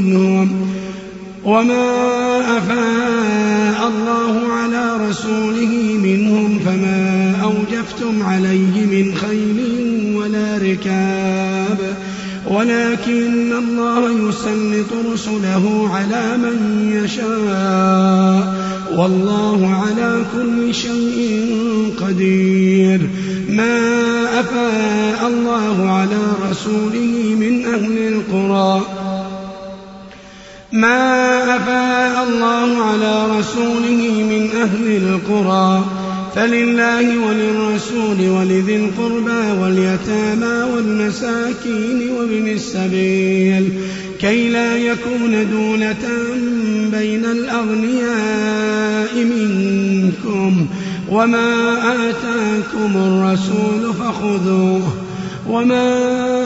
منهم وما أفاء الله على رسوله منهم فما أوجفتم عليه من خيل ولا ركاب. ولكن الله يسلط رسله على من يشاء. والله على كل شيء قدير. ما أفاء الله على رسوله من أهل القرى. ما أفاء الله على رسوله من أهل القرى فلله وللرسول ولذي القربى واليتامى والمساكين وابن السبيل كي لا يكون دولة بين الأغنياء منكم وما آتاكم الرسول فخذوه وما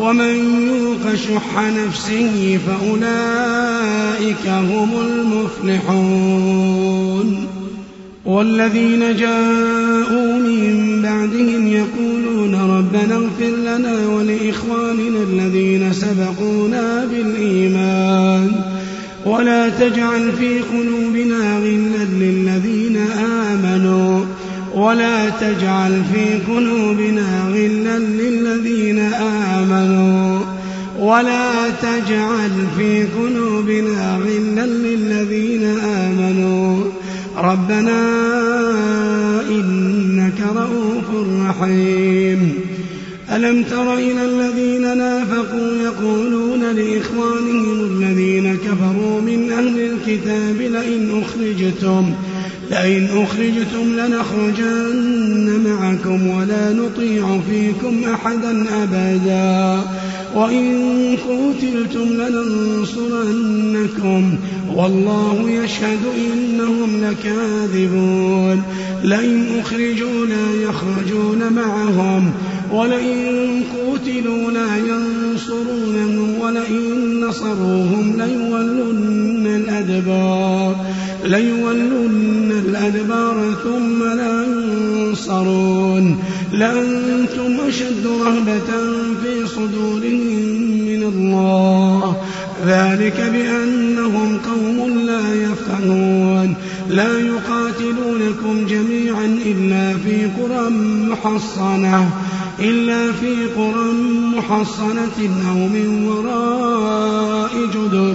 ومن يوق شح نفسه فأولئك هم المفلحون. والذين جاءوا من بعدهم يقولون ربنا اغفر لنا ولإخواننا الذين سبقونا بالإيمان. ولا تجعل في قلوبنا غلا للذين آمنوا. ولا تجعل في قلوبنا غلا للذين آمنوا. ولا تجعل في قلوبنا غلا للذين آمنوا. ربنا إنك رؤوف رحيم. ألم تر إلى الذين نافقوا يقولون لإخوانهم الذين كفروا من أهل الكتاب لئن أخرجتم لئن أخرجتم لنخرجن معكم ولا نطيع فيكم أحدا أبدا. وإن قتلتم لننصرنكم. والله يشهد إنهم لكاذبون. لئن أخرجوا لا يخرجون معهم. ولئن قتلوا لا ينصرونهم. ولئن نصروهم ليولن الأدبار. ليولن الأدبار ثم لا ينصرون لأنتم أشد رهبة في صدورهم من الله. ذلك بأنهم قوم لا يفقهون لا يقاتلون يقاتلونكم جميعا إلا في قرى محصنة. إلا في قرى محصنة أو من وراء جدر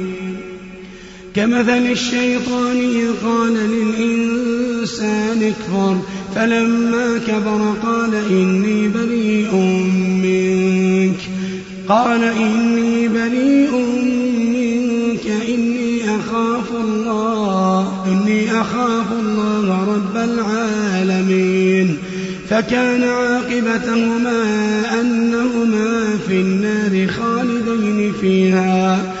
كمثل الشيطان إذ قال للإنسان اكفر فلما كبر قال إني بريء منك قال إني بريء منك إني أخاف الله إني أخاف الله رب العالمين. فكان عاقبتهما أنهما في النار خالدين فيها.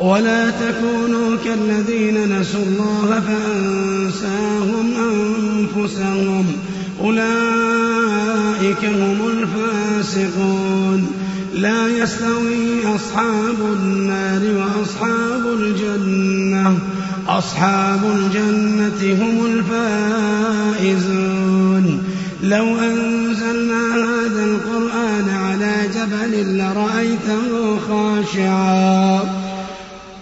ولا تكونوا كالذين نسوا الله فأنساهم أنفسهم. أولئك هم الفاسقون. لا يستوي أصحاب النار وأصحاب الجنة. أصحاب الجنة هم الفائزون. لو أنزلنا هذا القرآن على جبل لرأيته خاشعا.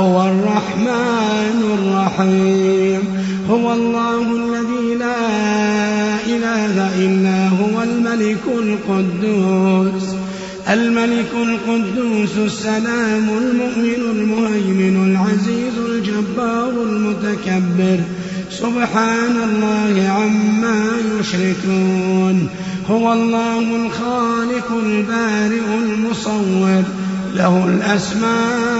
هو الرحمن الرحيم. هو الله الذي لا إله إلا هو الملك القدوس. الملك القدوس السلام المؤمن المهيمن العزيز الجبار المتكبر. سبحان الله عما يشركون. هو الله الخالق البارئ المصور. له الأسماء